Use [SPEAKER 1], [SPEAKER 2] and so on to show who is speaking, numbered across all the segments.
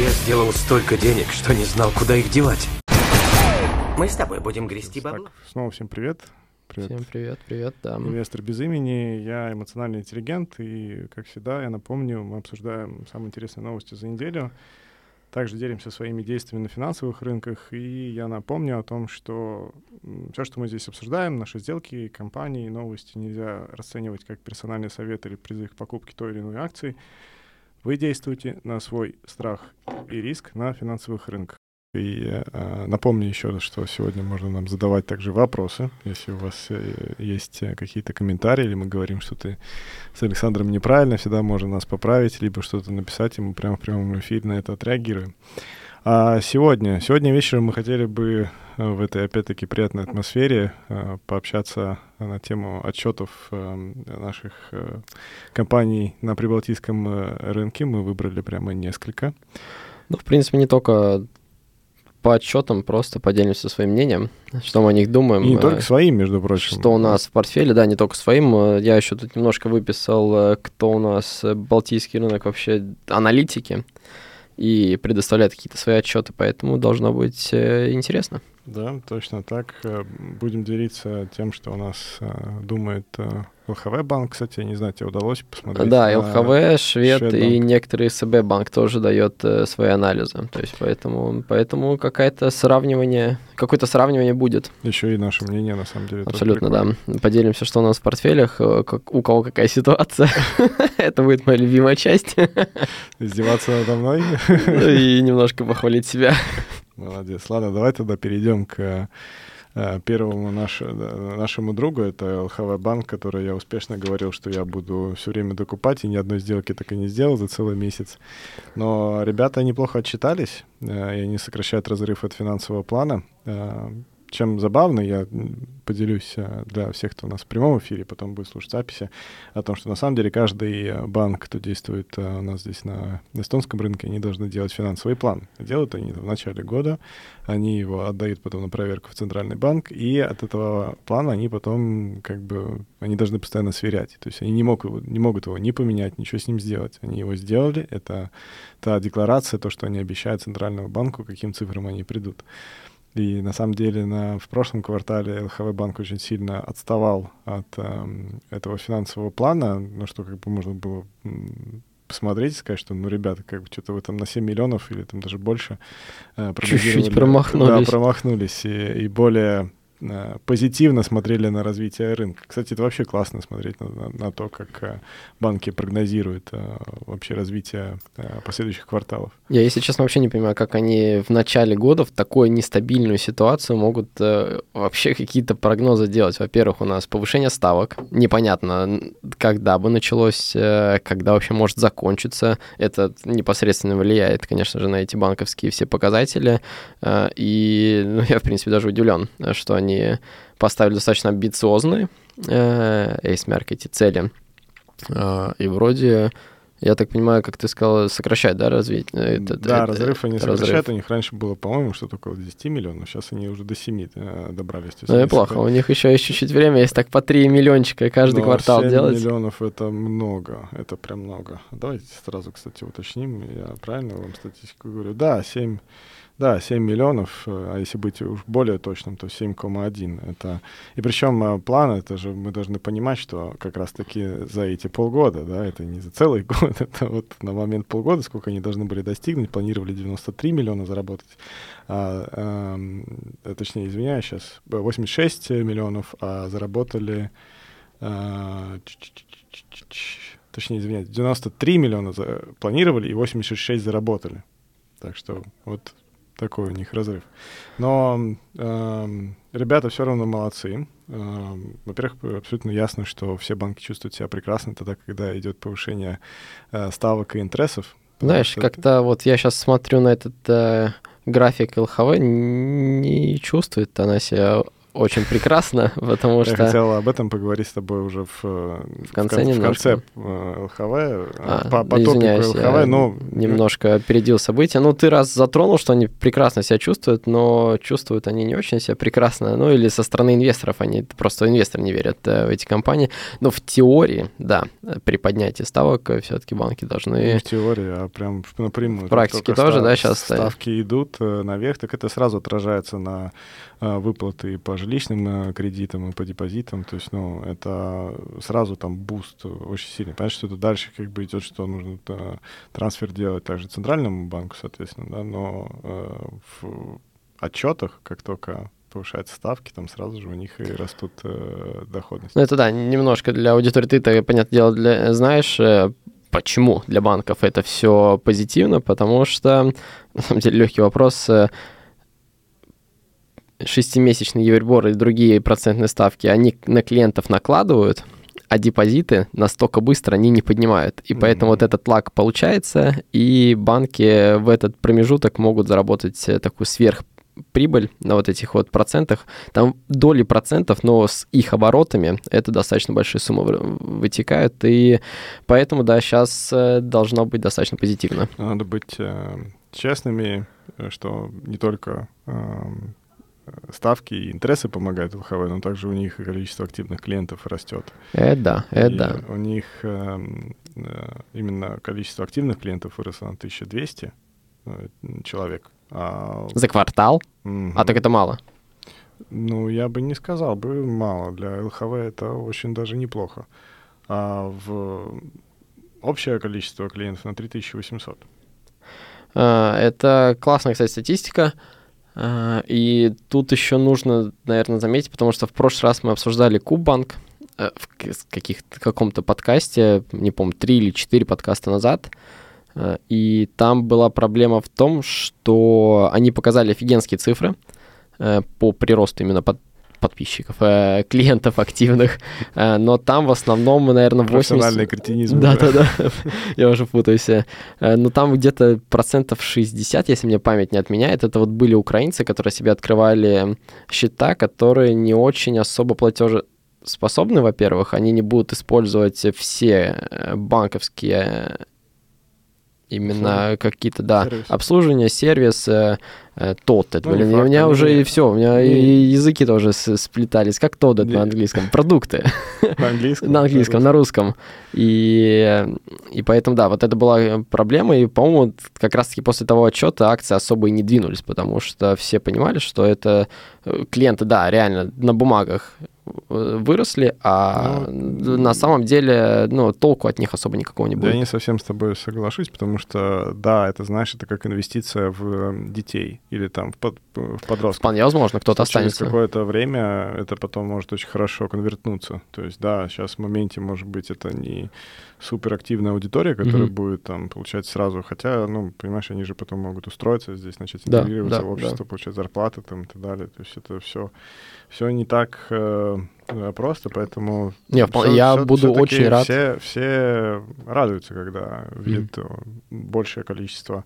[SPEAKER 1] Я сделал столько денег, что не знал, куда их девать. Мы с тобой будем грести бабло.
[SPEAKER 2] Так, снова всем привет. Привет.
[SPEAKER 3] Всем привет, привет, да.
[SPEAKER 2] Инвестор без имени, я эмоциональный интеллигент, и, как всегда, я напомню, мы обсуждаем самые интересные новости за неделю. Также делимся своими действиями на финансовых рынках, и я напомню о том, что все, что мы здесь обсуждаем, наши сделки, компании, новости нельзя расценивать как персональный совет или призыв к покупке той или иной акции. Вы действуете на свой страх и риск на финансовых рынках. И э, напомню еще раз, что сегодня можно нам задавать также вопросы, если у вас э, есть э, какие-то комментарии, или мы говорим что-то с Александром неправильно, всегда можно нас поправить, либо что-то написать, и мы прямо в прямом эфире на это отреагируем. А сегодня, сегодня вечером мы хотели бы э, в этой, опять-таки, приятной атмосфере э, пообщаться на тему отчетов э, наших компаний на прибалтийском рынке. Мы выбрали прямо несколько.
[SPEAKER 3] Ну, в принципе, не только по отчетам просто поделимся своим мнением, что мы о них думаем.
[SPEAKER 2] И не только своим, между прочим.
[SPEAKER 3] Что у нас в портфеле, да, не только своим. Я еще тут немножко выписал, кто у нас балтийский рынок вообще аналитики и предоставляет какие-то свои отчеты, поэтому должно быть интересно.
[SPEAKER 2] Да, точно так. Будем делиться тем, что у нас думает ЛХВ банк, кстати, я не знаю, тебе удалось посмотреть?
[SPEAKER 3] Да, ЛХВ, Швед, Швед и некоторые СБ банк тоже дает э, свои анализы. То есть поэтому, поэтому какое-то сравнивание, какое-то сравнивание будет.
[SPEAKER 2] Еще и наше мнение, на самом деле.
[SPEAKER 3] Абсолютно, да. Поделимся, что у нас в портфелях, как, у кого какая ситуация. Это будет моя любимая часть.
[SPEAKER 2] Издеваться надо мной?
[SPEAKER 3] И немножко похвалить себя.
[SPEAKER 2] Молодец. Ладно, давай тогда перейдем к первому наш, нашему другу, это ЛХВ банк, который я успешно говорил, что я буду все время докупать, и ни одной сделки так и не сделал за целый месяц. Но ребята неплохо отчитались, и они сокращают разрыв от финансового плана чем забавно, я поделюсь э, для всех, кто у нас в прямом эфире, потом будет слушать записи, о том, что на самом деле каждый э, банк, кто действует э, у нас здесь на эстонском рынке, они должны делать финансовый план. Делают они в начале года, они его отдают потом на проверку в Центральный банк, и от этого плана они потом как бы, они должны постоянно сверять. То есть они не могут, не могут его ни поменять, ничего с ним сделать. Они его сделали, это та декларация, то, что они обещают Центральному банку, каким цифрам они придут. И на самом деле на, в прошлом квартале ЛХВ банк очень сильно отставал от э, этого финансового плана, ну что как бы можно было посмотреть и сказать, что, ну, ребята, как бы что-то вы там на 7 миллионов или там даже больше
[SPEAKER 3] э, Чуть-чуть промахнулись.
[SPEAKER 2] Да, промахнулись. И, и более позитивно смотрели на развитие рынка. Кстати, это вообще классно смотреть на, на, на то, как э, банки прогнозируют э, вообще развитие последующих кварталов.
[SPEAKER 3] Я, если честно, вообще не понимаю, как они в начале года в такую нестабильную ситуацию могут вообще какие-то прогнозы делать. Во-первых, у нас повышение ставок. Непонятно, когда бы началось, когда вообще может закончиться. Это непосредственно влияет, конечно же, на эти банковские все показатели. И ну, я, в принципе, даже удивлен, что они они поставили достаточно амбициозные э, AceMark эти цели. Э, и вроде, я так понимаю, как ты сказал, сокращать, да, развитие?
[SPEAKER 2] Это, да, это, разрыв они разрыв. сокращают. У них раньше было, по-моему, что-то около 10 миллионов, сейчас они уже до 7 э, добрались.
[SPEAKER 3] Ну, неплохо. У них еще есть чуть-чуть времени, если так по 3 миллиончика каждый Но квартал 7 делать.
[SPEAKER 2] миллионов — это много, это прям много. Давайте сразу, кстати, уточним, я правильно вам статистику говорю? Да, 7 да, 7 миллионов, э, а если быть уж более точным, то 7,1. Это... И причем э, план, это же мы должны понимать, что как раз-таки за эти полгода, да, это не за целый год, это вот на момент полгода, сколько они должны были достигнуть, планировали 93 миллиона заработать, а, а, точнее, извиняюсь, сейчас 86 миллионов, а заработали, а, точнее, извиняюсь, 93 миллиона за, планировали и 86 заработали. Так что вот такой у них разрыв. Но э, ребята все равно молодцы. Э, во-первых, абсолютно ясно, что все банки чувствуют себя прекрасно тогда, когда идет повышение э, ставок и интересов.
[SPEAKER 3] Знаешь, как-то вот я сейчас смотрю на этот э, график ЛХВ, не чувствует она себя очень прекрасно, потому
[SPEAKER 2] Я
[SPEAKER 3] что...
[SPEAKER 2] хотел об этом поговорить с тобой уже в, э,
[SPEAKER 3] В конце
[SPEAKER 2] кон- в
[SPEAKER 3] немножко.
[SPEAKER 2] конце э, ЛХВ, э,
[SPEAKER 3] А,
[SPEAKER 2] по, по
[SPEAKER 3] извиняюсь,
[SPEAKER 2] топику
[SPEAKER 3] я
[SPEAKER 2] ЛХВ, но
[SPEAKER 3] немножко опередил события. Ну, ты раз затронул, что они прекрасно себя чувствуют, но чувствуют они не очень себя прекрасно. Ну, или со стороны инвесторов они просто инвесторы не верят в эти компании. Но в теории, да, при поднятии ставок все-таки банки
[SPEAKER 2] не
[SPEAKER 3] должны...
[SPEAKER 2] в теории, а прям в- напрямую.
[SPEAKER 3] В практике тоже,
[SPEAKER 2] ста-
[SPEAKER 3] да, стоят?
[SPEAKER 2] ставки идут наверх, так это сразу отражается на выплаты и по жилищным э, кредитам, и по депозитам. То есть, ну, это сразу там boost очень сильный. Понятно, что это дальше как бы идет, что нужно э, трансфер делать также центральному банку, соответственно, да, но э, в отчетах, как только повышаются ставки, там сразу же у них и растут э, доходности.
[SPEAKER 3] Ну, это да, немножко для аудитории ты-то, понятное дело, для, знаешь, э, почему для банков это все позитивно, потому что, на самом деле, легкий вопрос, э, шестимесячный Евробор и другие процентные ставки, они на клиентов накладывают, а депозиты настолько быстро они не поднимают. И поэтому
[SPEAKER 2] Мгм.
[SPEAKER 3] вот этот лаг получается, и банки в этот промежуток могут заработать э, такую сверхприбыль на вот этих вот процентах. Там доли процентов, но с их оборотами это достаточно большие суммы вы- вытекают, и поэтому, да, сейчас должно быть достаточно позитивно.
[SPEAKER 2] Надо быть э, честными, э, что не только э, ставки и интересы помогают ЛХВ, но также у них количество активных клиентов растет.
[SPEAKER 3] Это да, это да.
[SPEAKER 2] У них эм, э, именно количество активных клиентов выросло на 1200 э, человек. А,
[SPEAKER 3] За квартал?
[SPEAKER 2] мгм.
[SPEAKER 3] А так это мало.
[SPEAKER 2] Ну, я бы не сказал бы мало. Для ЛХВ это очень даже неплохо. А в общее количество клиентов на 3800.
[SPEAKER 3] А, Это классная, кстати, статистика. А, И тут еще нужно, наверное, заметить, потому что в прошлый раз мы обсуждали Куббанк э, в к- с каких-то, каком-то подкасте, не помню, три или четыре подкаста назад. А, И там была проблема в том, что они показали офигенские цифры э, по приросту именно под подписчиков, э, клиентов активных, Э, но там в основном, наверное, 80...
[SPEAKER 2] Профессиональный кретинизм.
[SPEAKER 3] Да, да, да. Я уже путаюсь. Э, Ну, там где-то процентов 60, если мне память не отменяет, это вот были украинцы, которые себе открывали счета, которые не очень особо платежеспособны, во-первых, они не будут использовать все э, банковские э, именно какие-то, да,
[SPEAKER 2] Сервис.
[SPEAKER 3] обслуживание, сервис, э, э, тот. Это,
[SPEAKER 2] Ну, не
[SPEAKER 3] блин,
[SPEAKER 2] факт,
[SPEAKER 3] у меня уже и все, у меня и
[SPEAKER 2] Не-
[SPEAKER 3] языки тоже сплетались. Как тот это
[SPEAKER 2] Не-
[SPEAKER 3] на английском? Продукты.
[SPEAKER 2] На английском.
[SPEAKER 3] На английском, на русском. И, и поэтому, да, вот это была проблема. И, по-моему, как раз-таки после того отчета акции особо и не двинулись, потому что все понимали, что это э, клиенты, да, реально на бумагах э, выросли, а
[SPEAKER 2] Ну,
[SPEAKER 3] на самом деле, ну, толку от них особо никакого не
[SPEAKER 2] Да,
[SPEAKER 3] будет.
[SPEAKER 2] я не совсем с тобой соглашусь, потому что, да, это, знаешь, это как инвестиция в э, детей или там в, под- в подростков.
[SPEAKER 3] Вполне возможно, кто-то
[SPEAKER 2] Что Через
[SPEAKER 3] останется.
[SPEAKER 2] какое-то время это потом может очень хорошо конвертнуться. То есть, да, сейчас в моменте, может быть, это не суперактивная аудитория, которая
[SPEAKER 3] Мгм.
[SPEAKER 2] будет там получать сразу, хотя, ну, понимаешь, они же потом могут устроиться здесь, начать
[SPEAKER 3] Да,
[SPEAKER 2] интегрироваться
[SPEAKER 3] да,
[SPEAKER 2] в общество, получать зарплаты там и так далее. То есть это все, все не так э, э, просто, поэтому...
[SPEAKER 3] Не,
[SPEAKER 2] всё-
[SPEAKER 3] я
[SPEAKER 2] всё-
[SPEAKER 3] буду очень рад.
[SPEAKER 2] Все, все радуются, когда видят э, большее количество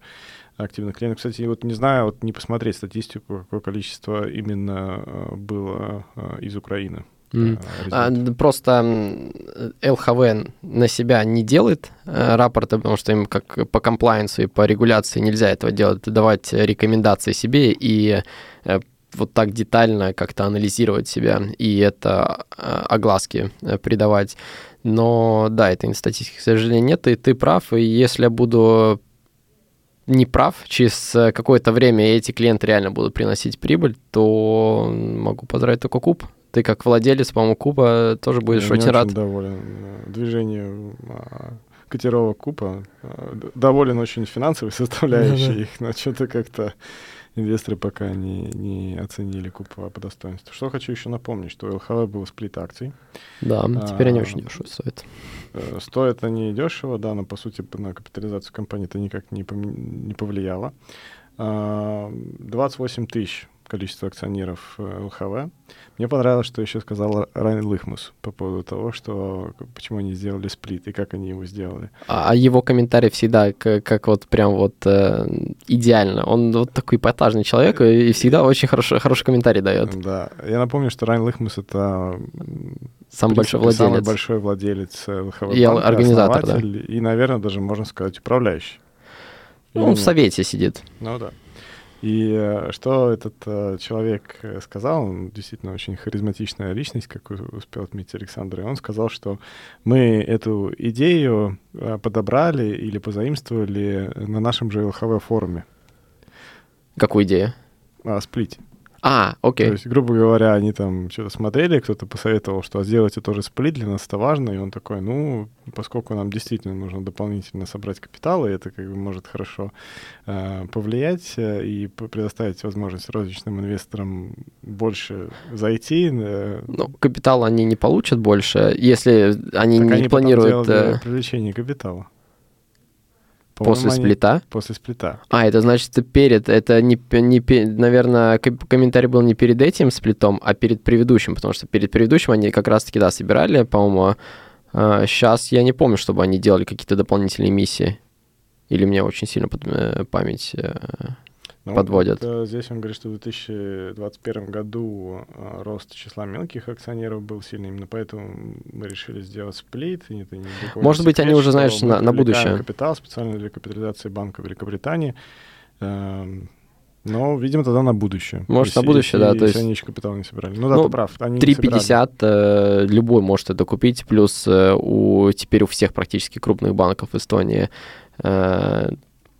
[SPEAKER 2] активных клиентов. Кстати, вот не знаю, вот не посмотреть статистику, какое количество именно э, было э, из Украины. Э,
[SPEAKER 3] А, Просто ЛХВ на себя не делает э, рапорты, потому что им как по комплайенсу и по регуляции нельзя этого делать, давать рекомендации себе и э, вот так детально как-то анализировать себя и это э, огласки э, придавать. Но да, этой статистики, к сожалению, нет, и ты прав, и если я буду не прав, через э, какое-то время эти клиенты реально будут приносить прибыль, то могу поздравить только Куб. Ты как владелец, по-моему, Куба тоже будешь
[SPEAKER 2] Я
[SPEAKER 3] очень рад.
[SPEAKER 2] доволен э, движению а, котировок Купа. Доволен очень финансовой составляющей их, но что-то как-то инвесторы пока не, не оценили Купа по достоинству. Что хочу еще напомнить, что у ЛХВ был сплит акций.
[SPEAKER 3] Да, теперь они
[SPEAKER 2] А,
[SPEAKER 3] очень дешево стоят.
[SPEAKER 2] Э, Стоит они дешево, да, но по сути на капитализацию компании это никак не, пом- не повлияло. А, 28 тысяч количество акционеров э, ЛХВ. Мне понравилось, что еще сказал Райан Лыхмус по поводу того, что почему они сделали сплит и как они его сделали.
[SPEAKER 3] А, а его комментарий всегда как, как вот прям вот э, идеально. Он вот такой эпатажный человек и всегда очень хороший, хороший комментарий дает.
[SPEAKER 2] Да. Я напомню, что Райан Лыхмус — это
[SPEAKER 3] самый большой владелец.
[SPEAKER 2] Самый большой владелец ЛХВ
[SPEAKER 3] и банка, организатор, да.
[SPEAKER 2] И, наверное, даже можно сказать управляющий.
[SPEAKER 3] Ну, он в совете сидит.
[SPEAKER 2] Ну да. И э, что этот э, человек э, сказал, он действительно очень харизматичная личность, как успел отметить Александр, и он сказал, что мы эту идею подобрали или позаимствовали на нашем же ЛХВ форуме.
[SPEAKER 3] Какую идею?
[SPEAKER 2] А, сплите.
[SPEAKER 3] А, окей.
[SPEAKER 2] То есть, грубо говоря, они там что-то смотрели, кто-то посоветовал, что сделайте тоже сплит, для нас это важно, и он такой, ну, поскольку нам действительно нужно дополнительно собрать капитал, и это как бы может хорошо э, повлиять э, и предоставить возможность розничным инвесторам больше зайти.
[SPEAKER 3] Э, ну, капитал они не получат больше, если они так не они планируют...
[SPEAKER 2] Э... привлечение капитала.
[SPEAKER 3] После они... сплита?
[SPEAKER 2] После сплита.
[SPEAKER 3] А, это значит перед, это не, не, наверное, комментарий был не перед этим сплитом, а перед предыдущим, потому что перед предыдущим они как раз-таки, да, собирали, по-моему, а, сейчас я не помню, чтобы они делали какие-то дополнительные миссии. Или мне очень сильно э, память э, ну, подводят.
[SPEAKER 2] Вот, здесь он говорит, что в 2021 году э, рост числа мелких акционеров был сильный, именно поэтому мы решили сделать сплит. Это
[SPEAKER 3] не Может быть, они уже, знаешь, на, на будущее.
[SPEAKER 2] капитал специально для капитализации Банка Великобритании. Эм, но, видимо, тогда на будущее.
[SPEAKER 3] Может, на будущее,
[SPEAKER 2] да.
[SPEAKER 3] то есть...
[SPEAKER 2] они еще капитал не собирали. Ну да, ну, ты прав.
[SPEAKER 3] 3,50 э, любой может это купить, плюс э, у теперь у всех практически крупных банков Эстонии э,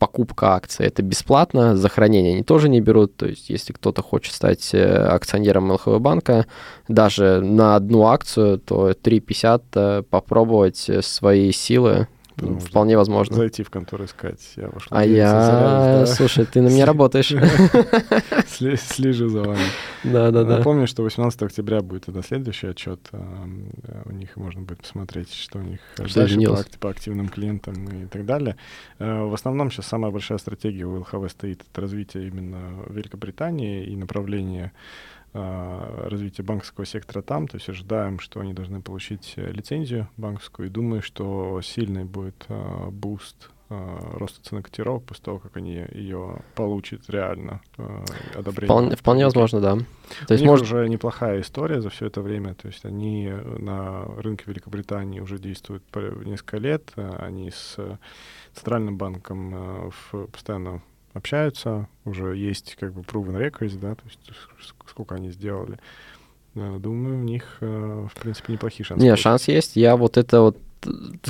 [SPEAKER 3] покупка акций это бесплатно, за хранение они тоже не берут. То есть, если кто-то хочет стать э, акционером ЛХВ банка, даже на одну акцию, то 3,50 э, попробовать э, свои силы Вполне возможно.
[SPEAKER 2] Зайти в контору искать. Я вошел.
[SPEAKER 3] А я... да? Слушай, ты на меня работаешь.
[SPEAKER 2] Слежу за вами.
[SPEAKER 3] Да, да, да.
[SPEAKER 2] Помню, что 18 октября будет тогда следующий отчет. У них можно будет посмотреть, что у них дальше по активным клиентам и так далее. Э, в основном сейчас самая большая стратегия у LHV стоит это развитие именно Великобритании и направление а, развития банковского сектора там, то есть ожидаем, что они должны получить э, лицензию банковскую, и думаю, что сильный будет а, boost а, роста цены котировок после того, как они ее получат реально одобрение.
[SPEAKER 3] Вполне, вполне возможно, да.
[SPEAKER 2] То есть У может... уже неплохая история за все это время, то есть они на рынке Великобритании уже действуют несколько лет, они с Центральным банком в, постоянно общаются, уже есть как бы proven records, да, то есть сколько они сделали. Э, думаю, у них, э, в принципе, неплохие шансы.
[SPEAKER 3] Не, шанс есть. Я вот это вот,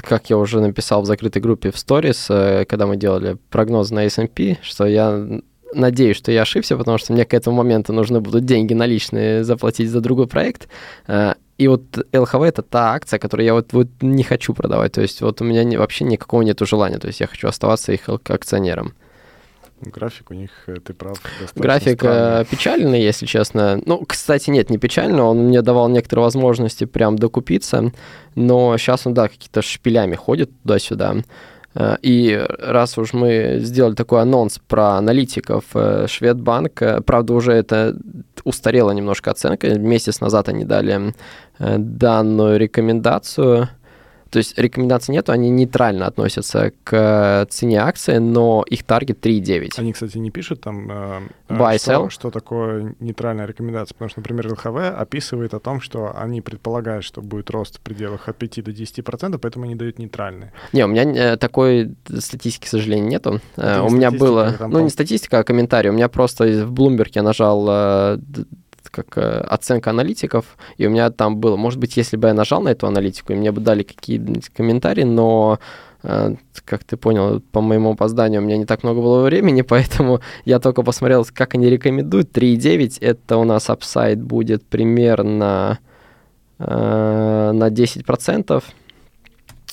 [SPEAKER 3] как я уже написал в закрытой группе в э, когда мы делали прогноз на S&P, что я надеюсь, что я ошибся, потому что мне к этому моменту нужны будут деньги наличные заплатить за другой проект. И вот ЛХВ это та акция, которую я вот, вот не хочу продавать. То есть вот у меня не, вообще никакого нету желания. То есть я хочу оставаться их акционером.
[SPEAKER 2] График у них, э, ты прав,
[SPEAKER 3] График странный. Э, печальный, если честно. Ну, кстати, нет, не печально. Он мне давал некоторые возможности прям докупиться. Но сейчас он, да, какие-то шпилями ходит туда-сюда. Э, и раз уж мы сделали такой анонс про аналитиков Шведбанк, правда, уже это устарела немножко оценка. Месяц назад они дали данную рекомендацию – то есть рекомендаций нету, они нейтрально относятся к цене акции, но их таргет 3,9.
[SPEAKER 2] Они, кстати, не пишут там, э,
[SPEAKER 3] э Buy,
[SPEAKER 2] что, sell. что такое нейтральная рекомендация, потому что, например, ЛХВ описывает о том, что они предполагают, что будет рост в пределах от 5 до 10%, поэтому они дают нейтральные.
[SPEAKER 3] Не, у меня э, такой статистики, к сожалению, нету. Это у меня было, ну не статистика, а комментарий. У меня просто в Bloomberg я нажал э, как э, оценка аналитиков, и у меня там было, может быть, если бы я нажал на эту аналитику, и мне бы дали какие-нибудь комментарии, но э, как ты понял, по моему опозданию у меня не так много было времени, поэтому я только посмотрел, как они рекомендуют. 3,9 это у нас апсайд будет примерно э, на 10%.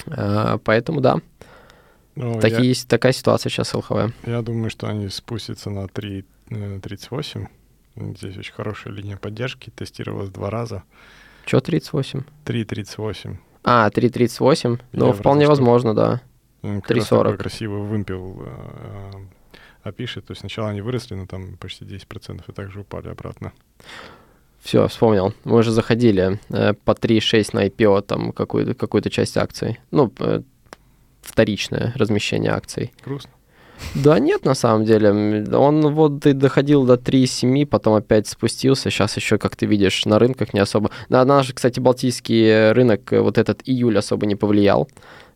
[SPEAKER 3] Э, поэтому да. Ну, Такие, я, есть, такая ситуация сейчас с ЛХВ.
[SPEAKER 2] Я думаю, что они спустятся на 3,38. Здесь очень хорошая линия поддержки, тестировалась два раза.
[SPEAKER 3] Что 38?
[SPEAKER 2] 3.38.
[SPEAKER 3] А, 3.38? Ну, вполне возможно, да.
[SPEAKER 2] 3.40. красивый вымпел э, опишет. То есть сначала они выросли, но там почти 10% и также упали обратно.
[SPEAKER 3] Все, вспомнил. Мы уже заходили э, по 3,6 на IPO, там какую-то какую часть акций. Ну, э, вторичное размещение акций.
[SPEAKER 2] Грустно.
[SPEAKER 3] Да нет, на самом деле. Он вот и доходил до 3,7, потом опять спустился. Сейчас еще, как ты видишь, на рынках не особо... На наш, кстати, балтийский рынок вот этот июль особо не повлиял.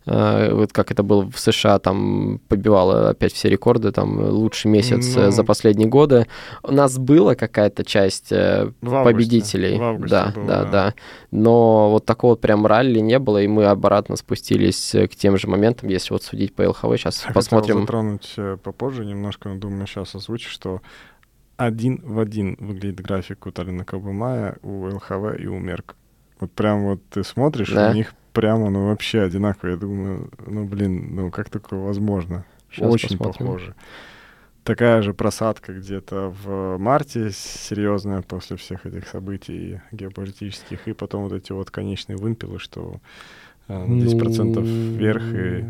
[SPEAKER 3] Э, вот как это было в США, там побивало опять все рекорды, там лучший месяц э, ну, за последние годы. У нас была какая-то часть э, в победителей. В августе да, было, да, да, да. Но вот такого вот прям ралли не было, и мы обратно спустились к тем же моментам, если вот судить по ЛХВ. Сейчас Я посмотрим.
[SPEAKER 2] Я затронуть попозже немножко, но думаю, сейчас озвучу, что один в один выглядит график у Таллина Кабумая, у ЛХВ и у Мерк. Вот прям вот ты смотришь, да. у них прямо, ну, вообще одинаково. Я думаю, ну, блин, ну, как такое возможно? Сейчас Очень посмотрим. похоже. Такая же просадка где-то в марте серьезная после всех этих событий геополитических, и потом вот эти вот конечные вымпелы, что 10% ну, вверх и...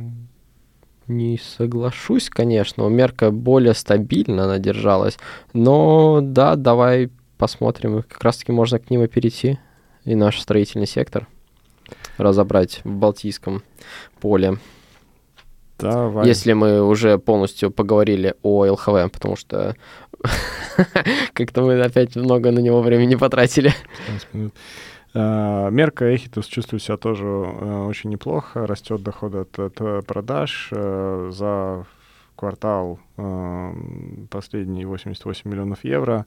[SPEAKER 3] Не соглашусь, конечно. У Мерка более стабильно она держалась. Но да, давай посмотрим. Как раз-таки можно к ним и перейти. И наш строительный сектор разобрать в Балтийском поле.
[SPEAKER 2] Давай.
[SPEAKER 3] Если мы уже полностью поговорили о ЛХВ, потому что как-то мы опять много на него времени потратили.
[SPEAKER 2] А, мерка Эхитус чувствует себя тоже э, очень неплохо, растет доход от, от э, продаж. Э, за квартал последний 88 миллионов евро.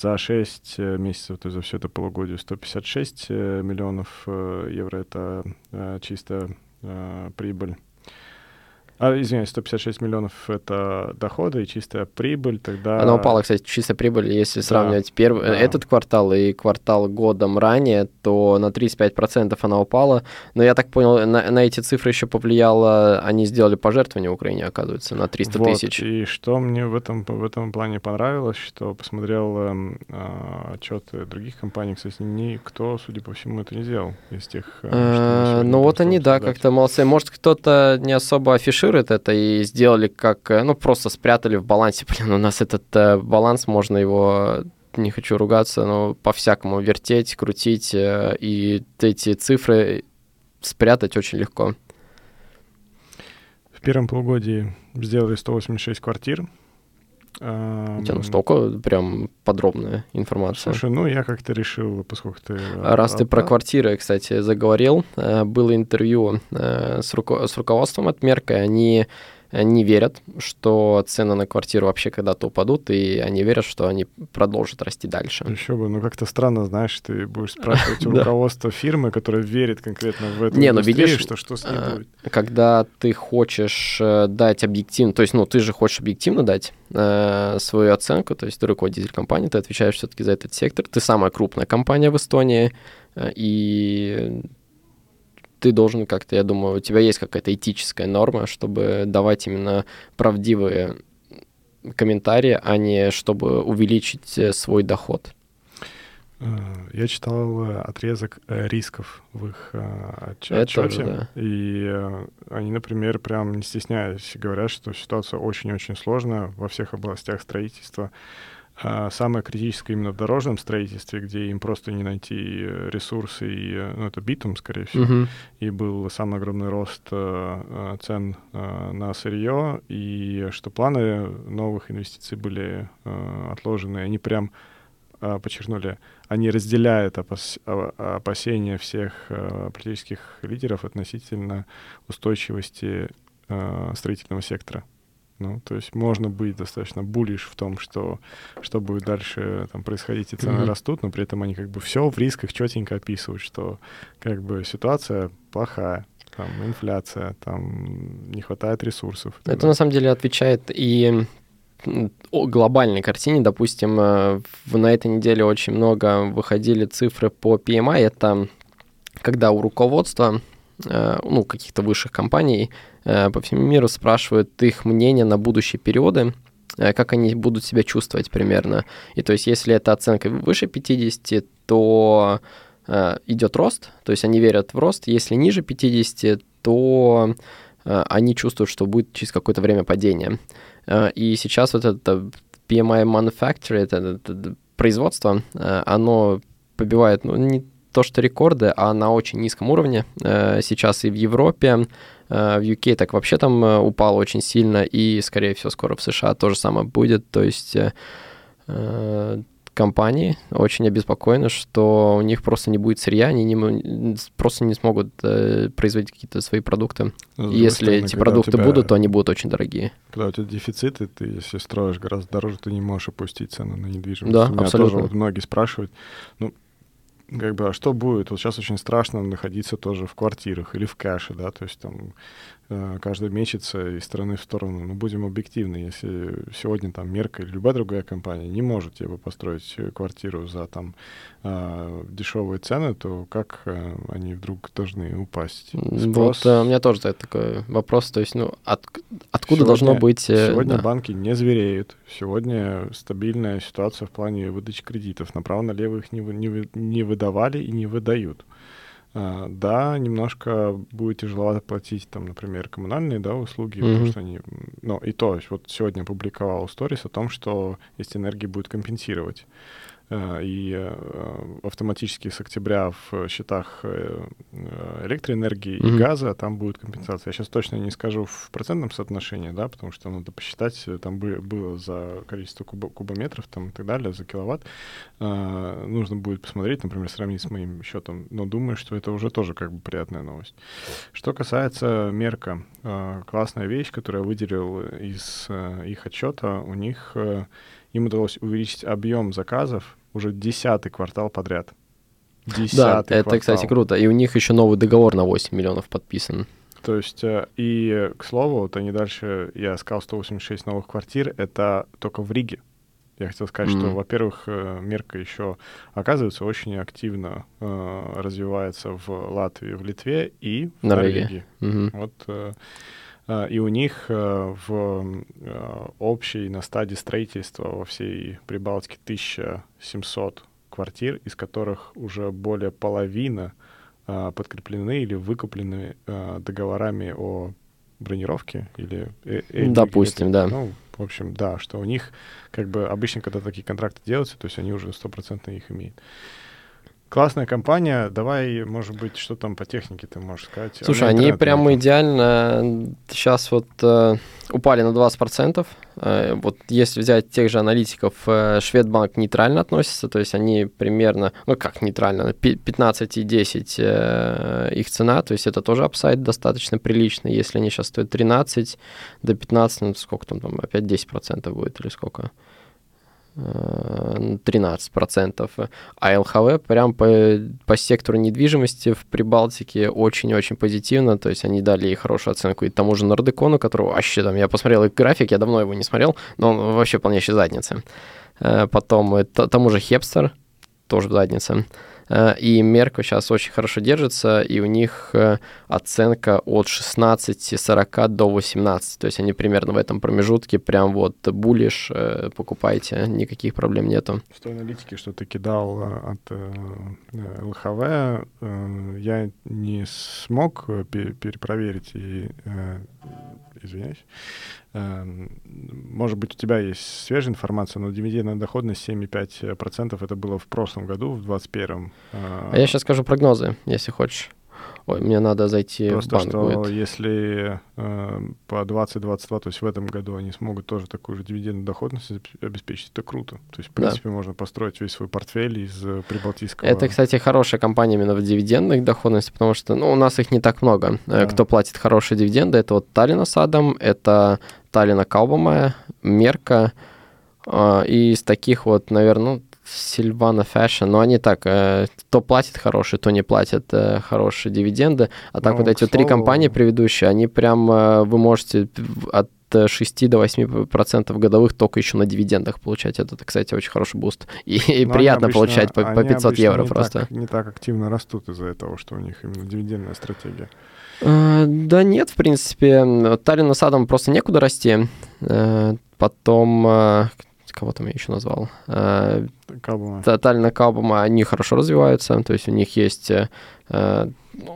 [SPEAKER 2] За 6 э, месяцев, то есть за все это полугодие, 156 э, миллионов э, евро — это чистая прибыль. А, извиняюсь, 156 миллионов — это доходы и чистая прибыль, тогда...
[SPEAKER 3] Она упала, кстати, чистая прибыль, если сравнивать да, первый, да. этот квартал и квартал годом ранее, то на 35% она упала. Но я так понял, на, на эти цифры еще повлияло, они сделали пожертвование Украине, оказывается, на 300 вот, тысяч.
[SPEAKER 2] И что мне в этом, в этом плане понравилось, что посмотрел э, э, отчеты других компаний, кстати, никто, судя по всему, это не сделал из тех...
[SPEAKER 3] Э, ну вот они, да, как-то молодцы. Может, кто-то не особо афиширует фиксирует это и сделали как, э, ну, просто спрятали в балансе. Блин, у нас этот э, баланс, можно его не хочу ругаться, но по-всякому вертеть, крутить, э, и эти цифры спрятать очень легко.
[SPEAKER 2] В первом полугодии сделали 186 квартир,
[SPEAKER 3] у тебя настолько прям подробная информация.
[SPEAKER 2] Слушай, ну я как-то решил, поскольку ты...
[SPEAKER 3] А раз ты про квартиры, кстати, заговорил, э, было интервью э, с, руко- с руководством от Мерка, они не верят, что цены на квартиру вообще когда-то упадут, и они верят, что они продолжат расти дальше.
[SPEAKER 2] Еще бы, ну как-то странно, знаешь, ты будешь спрашивать у руководства фирмы, которая верит конкретно в эту
[SPEAKER 3] Не, ну видишь,
[SPEAKER 2] что что с ней
[SPEAKER 3] а, будет. Когда ты хочешь э, дать объективно, то есть, ну, ты же хочешь объективно дать э, свою оценку, то есть ты руководитель компании, ты отвечаешь все-таки за этот сектор, ты самая крупная компания в Эстонии, э, и ты должен как-то, я думаю, у тебя есть какая-то этическая норма, чтобы давать именно правдивые комментарии, а не чтобы увеличить э, свой доход.
[SPEAKER 2] Э, я читал э, отрезок рисков в их отчете, тоже, да. и они, например, прям не стесняясь говорят, что ситуация очень-очень сложная во всех областях строительства. А самое критическое именно в дорожном строительстве, где им просто не найти э, ресурсы, и, э, ну, это битум, скорее всего, uh-huh. и был самый огромный рост э, цен э, на сырье, и что планы новых инвестиций были э, отложены, они прям подчеркнули, они разделяют опас опасения всех политических лидеров относительно устойчивости строительного сектора. Ну, то есть можно быть достаточно буллиш в том, что, что будет дальше там, происходить, и цены mm-hmm. растут, но при этом они как бы все в рисках четенько описывают, что как бы ситуация плохая, там инфляция, там не хватает ресурсов.
[SPEAKER 3] Это на самом деле отвечает и о глобальной картине, допустим, э, на этой неделе очень много выходили цифры по PMI, это когда у руководства ну, каких-то высших компаний э, по всему миру спрашивают их мнение на будущие периоды, э, как они будут себя чувствовать примерно. И то есть, если эта оценка выше 50, то идет рост, то есть они верят в рост. Если ниже 50, то они чувствуют, что будет через какое-то время падение. И сейчас вот это PMI Manufacturing, это, это производство, оно побивает, ну, не то, что рекорды, а на очень низком уровне. Сейчас и в Европе, в UK так вообще там упало очень сильно, и, скорее всего, скоро в США то же самое будет. То есть компании очень обеспокоены, что у них просто не будет сырья, они не, просто не смогут э, производить какие-то свои продукты. Ну, если стороны, эти продукты тебя, будут, то они будут очень дорогие.
[SPEAKER 2] Когда у тебя дефициты, ты если строишь гораздо дороже, ты не можешь опустить цену на недвижимость.
[SPEAKER 3] Да, Меня абсолютно.
[SPEAKER 2] тоже вот многие спрашивают, ну, как бы, а что будет? Вот сейчас очень страшно находиться тоже в квартирах или в кэше, да, то есть там каждый мечется из стороны в сторону. Но будем объективны, если сегодня там Мерка или любая другая компания не может тебе построить квартиру за там э, дешевые цены, то как э, они вдруг должны упасть?
[SPEAKER 3] Спрос... Вот у меня тоже такой вопрос, то есть, ну, от, откуда сегодня, должно быть...
[SPEAKER 2] Сегодня да. банки не звереют, сегодня стабильная ситуация в плане выдачи кредитов. Направо-налево их не, не, не выдавали и не выдают. А, да, немножко будет тяжеловато платить, там, например, коммунальные да, услуги, mm-hmm. потому что они... Ну, и то, вот сегодня публиковал сторис о том, что есть энергии будет компенсировать. Э, и э, автоматически с октября в счетах э, электроэнергии mm-hmm. и газа там будет компенсация. Я сейчас точно не скажу в процентном соотношении, да, потому что надо посчитать, там было за количество куб- кубометров там и так далее, за киловатт. Нужно будет посмотреть, например, сравнить с моим счетом, но думаю, что это уже тоже как бы приятная новость. Что касается мерка, классная вещь, которую я выделил из их отчета, у них им удалось увеличить объем заказов уже десятый квартал подряд.
[SPEAKER 3] Десятый да, это, квартал. кстати, круто. И у них еще новый договор на 8 миллионов подписан.
[SPEAKER 2] То есть, э, и, к слову, вот они дальше, я сказал 186 новых квартир, это только в Риге. Я хотел сказать, mm-hmm. что, во-первых, э, Мерка еще, оказывается, очень активно э, развивается в Латвии, в Литве и в Норвегии. Mm-hmm. Вот э, и у них э, в э, общей на стадии строительства во всей Прибалтике 1700 квартир, из которых уже более половины а, подкреплены или выкуплены договорами о бронировке или...
[SPEAKER 3] Э, Допустим, да.
[SPEAKER 2] Ну, в общем, да, что у них как бы обычно, когда такие контракты делаются, то есть они уже стопроцентно их имеют. Классная компания. Давай, может быть, что там по технике ты можешь сказать?
[SPEAKER 3] Слушай, они прямо идеально сейчас вот э, упали на 20%. Э, вот если взять тех же аналитиков, э, Шведбанк нейтрально относится, то есть они примерно, ну как нейтрально, 15 и 10 э, их цена, то есть это тоже апсайд достаточно приличный. Если они сейчас стоят 13 до 15, ну сколько там, там опять 10% будет или сколько? 13%. А ЛХВ прям по, по сектору недвижимости в Прибалтике очень-очень позитивно, то есть они дали хорошую оценку и тому же Нордекону, которого вообще там, я посмотрел их график, я давно его не смотрел, но он вообще полнейшей задницы. Э, потом тому же Хепстер, тоже задница. Э, и Мерко сейчас очень хорошо держится, и у них э, оценка от 16-40 до 18. То есть они примерно в этом промежутке прям вот булишь, э, покупайте, никаких проблем нету.
[SPEAKER 2] В той аналитике, что ты кидал от ЛХВ, я не смог перепроверить и извиняюсь. Эм, может быть, у тебя есть свежая информация, но дивидендная доходность 7,5% это было в прошлом году, в 2021.
[SPEAKER 3] А я сейчас скажу прогнозы, если хочешь. Ой, мне надо зайти
[SPEAKER 2] Просто
[SPEAKER 3] в банк
[SPEAKER 2] что
[SPEAKER 3] будет.
[SPEAKER 2] если э, по 2022, то есть в этом году они смогут тоже такую же дивидендную доходность обеспечить, это круто. То есть, в принципе, да. можно построить весь свой портфель из э, прибалтийского...
[SPEAKER 3] Это, кстати, хорошая компания именно в дивидендных доходности, потому что, ну, у нас их не так много. Э, да. Кто платит хорошие дивиденды, это вот Таллина Садом, это Таллина Калбамая, Мерка, и из таких вот, наверное, ну, Silvano Fashion, но они так, э, то платят хорошие, то не платят э, хорошие дивиденды, а так ну, вот эти вот три компании предыдущие, они прям, э, вы можете от 6 до 8 процентов годовых только еще на дивидендах получать. Это, кстати, очень хороший boost. И, и приятно обычно, получать по, по 500 евро
[SPEAKER 2] не
[SPEAKER 3] просто.
[SPEAKER 2] Так, не так активно растут из-за того, что у них именно дивидендная стратегия.
[SPEAKER 3] Да нет, в принципе. Tallinna Sadam просто некуда расти. Потом, кого там я еще назвал? Э,
[SPEAKER 2] Кабума.
[SPEAKER 3] Тотально Кабума, они хорошо развиваются, то есть у них есть э,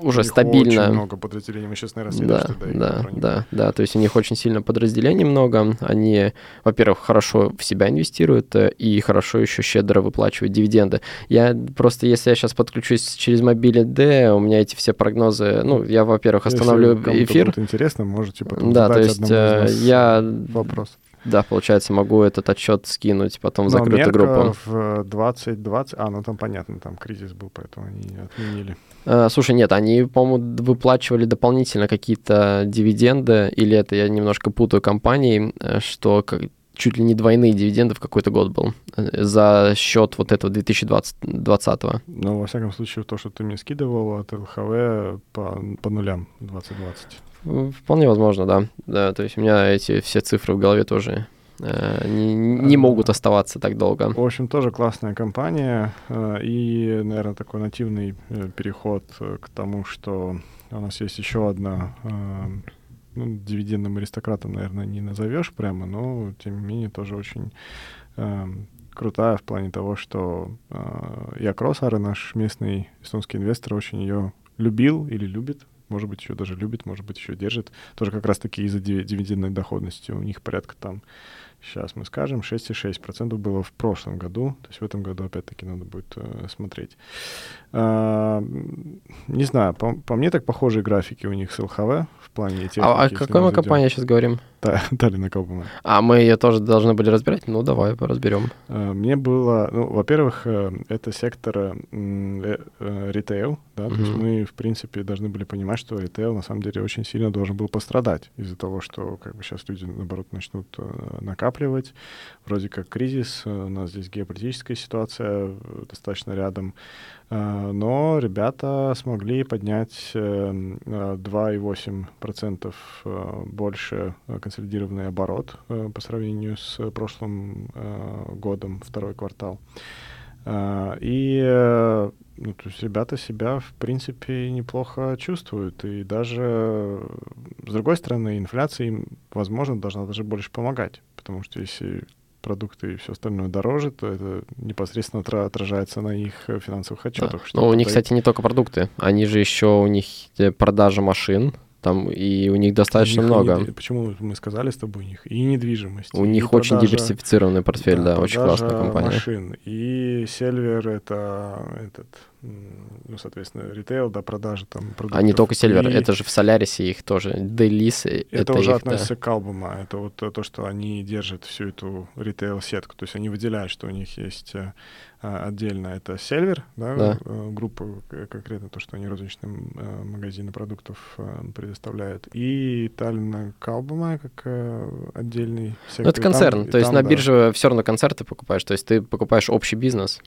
[SPEAKER 3] уже
[SPEAKER 2] У них
[SPEAKER 3] стабильно.
[SPEAKER 2] Очень много подразделений. Мы сейчас, наверное,
[SPEAKER 3] Да, да,
[SPEAKER 2] них.
[SPEAKER 3] да, да. То есть у них очень сильно подразделений много. Они, во-первых, хорошо в себя инвестируют э, и хорошо еще щедро выплачивают дивиденды. Я просто, если я сейчас подключусь через мобиле D, у меня эти все прогнозы, ну, я, во-первых,
[SPEAKER 2] Если
[SPEAKER 3] остановлю
[SPEAKER 2] кому-то
[SPEAKER 3] эфир.
[SPEAKER 2] будет интересно, можете потом
[SPEAKER 3] Да, то
[SPEAKER 2] задать
[SPEAKER 3] есть
[SPEAKER 2] одному из нас
[SPEAKER 3] я,
[SPEAKER 2] вопрос.
[SPEAKER 3] Да, получается, могу этот отчет скинуть потом в закрытую группу.
[SPEAKER 2] в 2020... А, ну там понятно, там кризис был, поэтому они отменили.
[SPEAKER 3] Э, Слушай, нет, они, по-моему, выплачивали дополнительно какие-то дивиденды, или это я немножко путаю компании, э, что как- чуть ли не двойные дивиденды в какой-то год был э, за счет вот этого 2020.
[SPEAKER 2] Но, во всяком случае, то, что ты мне скидывал от ЛХВ по, по нулям 2020.
[SPEAKER 3] Э, Вполне возможно, да. да. То есть у меня эти все цифры в голове тоже э, не, не могут оставаться так долго.
[SPEAKER 2] В общем, тоже классная компания. э, И, наверное, такой нативный э, переход э, к тому, что у нас есть еще одна э, ну, дивидендным аристократом, наверное, не назовешь прямо, но тем не менее тоже очень э, крутая в плане того, что э, Як Росара, наш местный эстонский инвестор, очень ее любил или любит, может быть, еще даже любит, может быть, еще держит. Тоже как раз-таки из-за диви- дивидендной доходности. У них порядка там, сейчас мы скажем, 6,6% было в прошлом году. То есть в этом году, опять-таки, надо будет э, смотреть. А, не знаю, по, по мне так похожие графики у них с ЛХВ в плане техники.
[SPEAKER 3] А о
[SPEAKER 2] если
[SPEAKER 3] какой
[SPEAKER 2] мы
[SPEAKER 3] компании сейчас говорим?
[SPEAKER 2] Та- Таллина Кауфмана.
[SPEAKER 3] А мы ее тоже должны были разбирать? Ну, давай разберем.
[SPEAKER 2] Э, Мне было, ну, во-первых, э, это сектор э, ритейл, да, то есть мы, в принципе, должны были понимать, что ритейл на самом деле очень сильно должен был пострадать из-за того, что как бы сейчас люди, наоборот, начнут накапливать. Вроде как кризис, у нас здесь геополитическая ситуация достаточно рядом, но ребята смогли поднять э, э, 2,8% э, больше э, консолидированный оборот э, по сравнению с прошлым э, годом, второй квартал. Э, И э, ну, то есть ребята себя, в принципе, неплохо чувствуют. И даже, э, с другой стороны, инфляция им, возможно, должна даже больше помогать. Потому что если продукты и все остальное дороже, то это непосредственно отра- отражается на их э, финансовых
[SPEAKER 3] Да.
[SPEAKER 2] отчетах. что
[SPEAKER 3] Ну, у них, кстати, не только продукты. Они же еще, у них э, продажа машин, там, и у них достаточно
[SPEAKER 2] У них
[SPEAKER 3] много.
[SPEAKER 2] недви- Почему мы сказали с тобой у них? И недвижимость.
[SPEAKER 3] У
[SPEAKER 2] и
[SPEAKER 3] них очень
[SPEAKER 2] продажа-
[SPEAKER 3] диверсифицированный портфель, да, очень
[SPEAKER 2] продажа
[SPEAKER 3] классная компания.
[SPEAKER 2] машин. И Сельвер это этот, ну, соответственно, ритейл, да, продажи там продуктов.
[SPEAKER 3] А не только Сильвер,
[SPEAKER 2] И
[SPEAKER 3] это же в Солярисе их тоже. Делис,
[SPEAKER 2] это,
[SPEAKER 3] это,
[SPEAKER 2] уже
[SPEAKER 3] их, да.
[SPEAKER 2] относится к Албума. Это вот то, что они держат всю эту ритейл-сетку. То есть они выделяют, что у них есть э, отдельно это Сельвер, да,
[SPEAKER 3] Да.
[SPEAKER 2] э, группа, к- конкретно то, что они розничным э, магазины продуктов э, предоставляют. И Таллина Калбума как э, отдельный сектор.
[SPEAKER 3] Ну, это
[SPEAKER 2] там-
[SPEAKER 3] концерн.
[SPEAKER 2] и
[SPEAKER 3] то есть
[SPEAKER 2] там,
[SPEAKER 3] на
[SPEAKER 2] да.
[SPEAKER 3] бирже все равно концерты покупаешь. То есть ты покупаешь общий бизнес.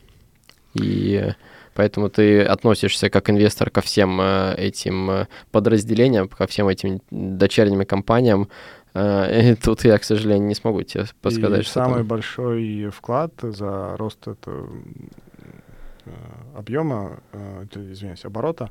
[SPEAKER 3] И поэтому ты относишься как инвестор ко всем э, этим э, подразделениям, ко всем этим дочерним компаниям. Э, И тут я, к сожалению, не смогу тебе подсказать,
[SPEAKER 2] и
[SPEAKER 3] что
[SPEAKER 2] самый
[SPEAKER 3] там.
[SPEAKER 2] большой вклад за рост этого э, объема, э, извиняюсь, оборота,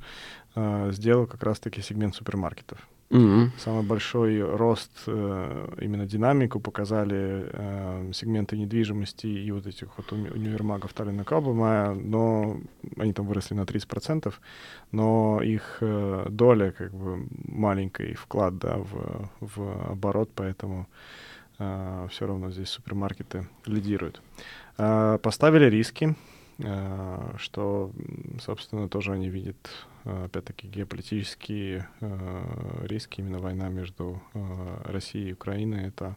[SPEAKER 2] э, сделал как раз-таки сегмент супермаркетов.
[SPEAKER 3] Мгм.
[SPEAKER 2] Самый большой рост, э, именно динамику показали э, сегменты недвижимости и вот этих вот уни- универмагов Таллина Кабума, но они там выросли на 30%, но их э, доля как бы маленький вклад да, в, в оборот, поэтому все равно здесь супермаркеты лидируют. Э, Поставили риски, э, что, м, собственно, тоже они видят, э, опять-таки, геополитические э, риски, именно война между э, Россией и Украиной, это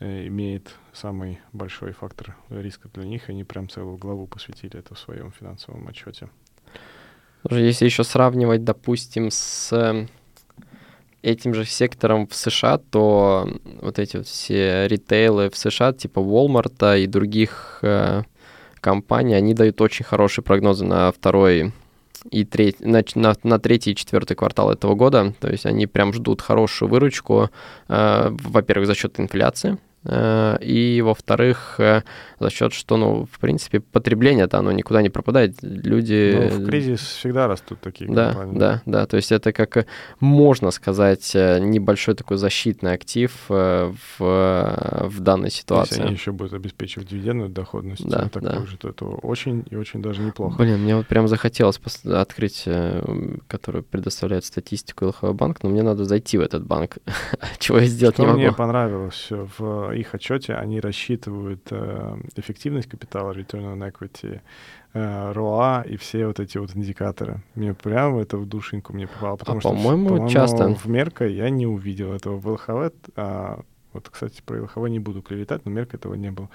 [SPEAKER 2] э, имеет самый большой фактор риска для них, они прям целую главу посвятили это в своем финансовом отчете.
[SPEAKER 3] Если еще сравнивать, допустим, с э, этим же сектором в США, то вот эти вот все ритейлы в США, типа Walmart и других э, компаний, они дают очень хорошие прогнозы на второй и третий, на, на, на третий и четвертый квартал этого года. То есть они прям ждут хорошую выручку, э, во-первых, за счет инфляции, и, во-вторых, э, за счет, что, ну, в принципе, потребление-то оно никуда не пропадает. Люди...
[SPEAKER 2] Ну, в кризис всегда растут такие
[SPEAKER 3] да,
[SPEAKER 2] компании.
[SPEAKER 3] Да, да, то есть это как, можно сказать, небольшой такой защитный актив в, в данной ситуации.
[SPEAKER 2] Если они еще будут обеспечивать дивидендную доходность,
[SPEAKER 3] да,
[SPEAKER 2] такую
[SPEAKER 3] да.
[SPEAKER 2] же, то это очень и очень даже неплохо.
[SPEAKER 3] Блин, мне вот прям захотелось открыть, который предоставляет статистику ЛХВ банк, но мне надо зайти в этот банк, чего я сделать
[SPEAKER 2] Что
[SPEAKER 3] не могу.
[SPEAKER 2] мне понравилось в их отчете, они рассчитывают э, эффективность капитала, return on equity, э, ROA и все вот эти вот индикаторы. Мне прямо это в душеньку мне попало, потому
[SPEAKER 3] а,
[SPEAKER 2] что,
[SPEAKER 3] по-моему,
[SPEAKER 2] по-моему,
[SPEAKER 3] часто.
[SPEAKER 2] в Мерка я не увидел этого в ЛХВ. А, вот, кстати, про ЛХВ не буду клеветать, но Мерка этого не было.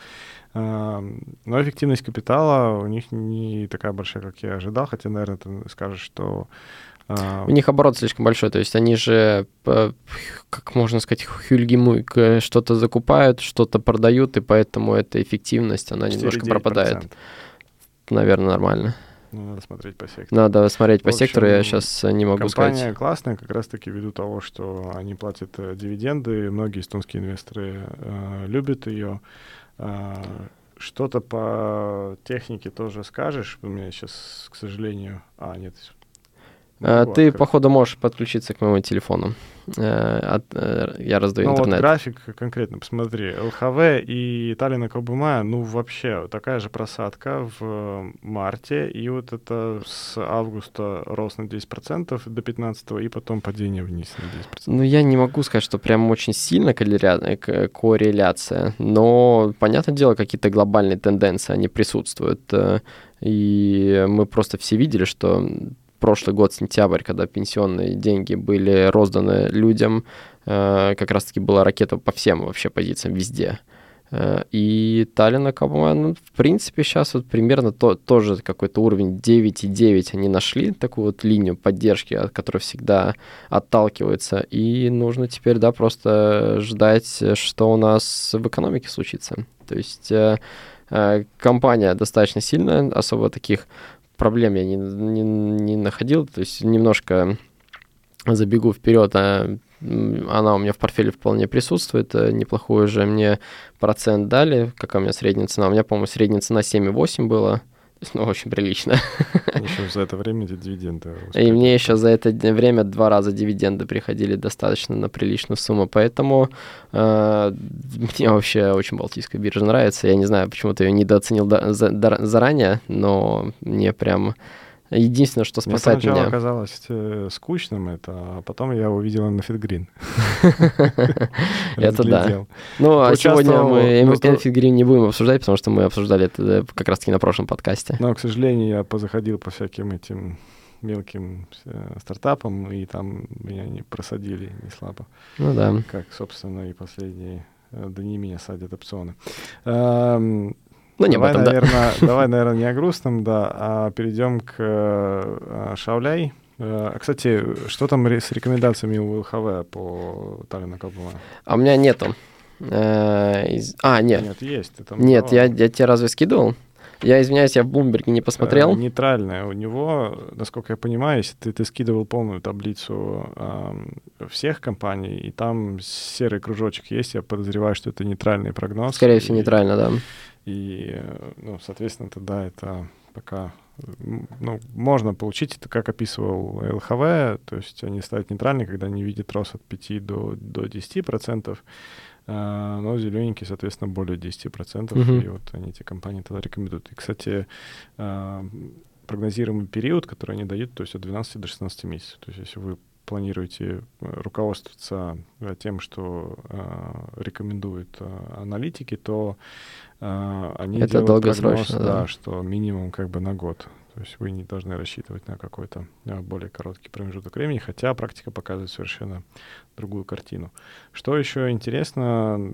[SPEAKER 2] А, но эффективность капитала у них не такая большая, как я ожидал, хотя, наверное, ты скажешь, что
[SPEAKER 3] у них оборот слишком большой, то есть они же, как можно сказать, хюльгимуйк, что-то закупают, что-то продают, и поэтому эта эффективность, она немножко пропадает. Наверное, нормально.
[SPEAKER 2] Ну, надо смотреть по сектору.
[SPEAKER 3] Надо смотреть по
[SPEAKER 2] общем,
[SPEAKER 3] сектору, я сейчас не могу
[SPEAKER 2] компания
[SPEAKER 3] сказать.
[SPEAKER 2] Компания классная, как раз-таки ввиду того, что они платят э, дивиденды, многие эстонские инвесторы э, любят ее. Э, что-то по технике тоже скажешь? У меня сейчас, к сожалению... А, нет,
[SPEAKER 3] а, ты, походу, можешь подключиться к моему телефону. Э, э, я раздаю
[SPEAKER 2] ну,
[SPEAKER 3] интернет.
[SPEAKER 2] Вот график конкретно, посмотри. ЛХВ и Таллина Кобума, ну, вообще, такая же просадка в марте, и вот это с августа рост на 10% до 15 и потом падение вниз на 10%.
[SPEAKER 3] Ну, я не могу сказать, что прям очень сильно корреляция, но, понятное дело, какие-то глобальные тенденции, они присутствуют. Э, и мы просто все видели, что прошлый год, сентябрь, когда пенсионные деньги были розданы людям, э, как раз-таки была ракета по всем вообще позициям везде. Э, и Таллина Кабума, ну, в принципе, сейчас вот примерно то, тоже какой-то уровень 9,9 они нашли, такую вот линию поддержки, от которой всегда отталкиваются. И нужно теперь, да, просто ждать, что у нас в экономике случится. То есть э, компания достаточно сильная, особо таких проблем я не, не, не находил. То есть немножко забегу вперед, а она у меня в портфеле вполне присутствует. Э, неплохой уже мне процент дали. Какая у меня средняя цена? У меня, по-моему, средняя цена 7,8 была. Ну, очень прилично.
[SPEAKER 2] Еще за это время эти дивиденды.
[SPEAKER 3] И мне еще за это время два раза дивиденды приходили достаточно на приличную сумму. Поэтому э, мне вообще очень Балтийская биржа нравится. Я не знаю, почему ты ее недооценил до, за, до, заранее, но мне прям Единственное, что спасает
[SPEAKER 2] Мне
[SPEAKER 3] меня...
[SPEAKER 2] оказалось э, скучным это, а потом я увидел на Фитгрин.
[SPEAKER 3] Это да. Ну, а сегодня мы Фитгрин не будем обсуждать, потому что мы обсуждали это э, как раз-таки на прошлом подкасте.
[SPEAKER 2] Но, к сожалению, я позаходил по всяким этим мелким э, стартапам, и там меня не просадили не слабо.
[SPEAKER 3] Ну да.
[SPEAKER 2] Как, собственно, и последние дни меня садят опционы. Эм,
[SPEAKER 3] ну, не
[SPEAKER 2] давай,
[SPEAKER 3] об этом,
[SPEAKER 2] наверное,
[SPEAKER 3] да.
[SPEAKER 2] Давай, наверное, не о грустном, да, а перейдем к э, Шауляй. Э, кстати, что там с рекомендациями у ЛХВ по Таллину Кабума?
[SPEAKER 3] А у меня нету. Э. А, нет.
[SPEAKER 2] Нет, есть. Ты там
[SPEAKER 3] нет, я, я тебе разве скидывал? Я извиняюсь, я в Блумберге не посмотрел.
[SPEAKER 2] Э, нейтральная у него, насколько я понимаю, если ты, ты скидывал полную таблицу э, всех компаний, и там серый кружочек есть, я подозреваю, что это нейтральный прогноз.
[SPEAKER 3] Скорее всего, нейтрально, да.
[SPEAKER 2] И, ну, соответственно, тогда это пока ну, можно получить это, как описывал ЛХВ, то есть они ставят нейтральный, когда они видят рост от 5 до, до 10%, а, но зелененький, соответственно, более 10%, uh-huh. и вот они эти компании тогда рекомендуют. И, кстати, а, прогнозируемый период, который они дают, то есть от 12 до 16 месяцев. То есть если вы планируете э, руководствоваться тем, что э, рекомендуют э, аналитики, то они
[SPEAKER 3] Это
[SPEAKER 2] делают прогноз,
[SPEAKER 3] да.
[SPEAKER 2] да, что минимум как бы на год. То есть вы не должны рассчитывать на какой-то э, более короткий промежуток времени, хотя практика показывает совершенно другую картину. Что еще интересно,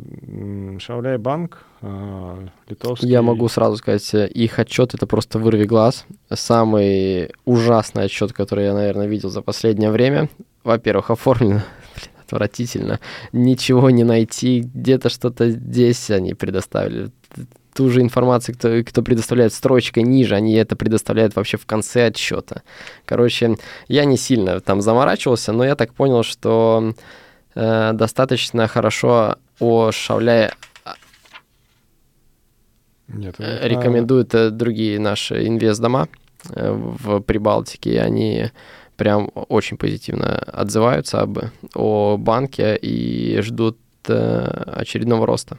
[SPEAKER 2] Шауляй банк, э, литовский...
[SPEAKER 3] Я могу сразу сказать, э, их отчет это просто вырви глаз. Самый ужасный отчет, который я, наверное, видел за последнее время. Во-первых, оформлено отвратительно. Ничего не найти, где-то что-то здесь они предоставили ту же информацию, кто, кто предоставляет строчкой ниже, они это предоставляют вообще в конце отчета. Короче, я не сильно там заморачивался, но я так понял, что э, достаточно хорошо о Шауляе
[SPEAKER 2] Нет,
[SPEAKER 3] э, рекомендуют э, другие наши инвест-дома э, в Прибалтике, и они прям очень позитивно отзываются об, о банке и ждут очередного роста.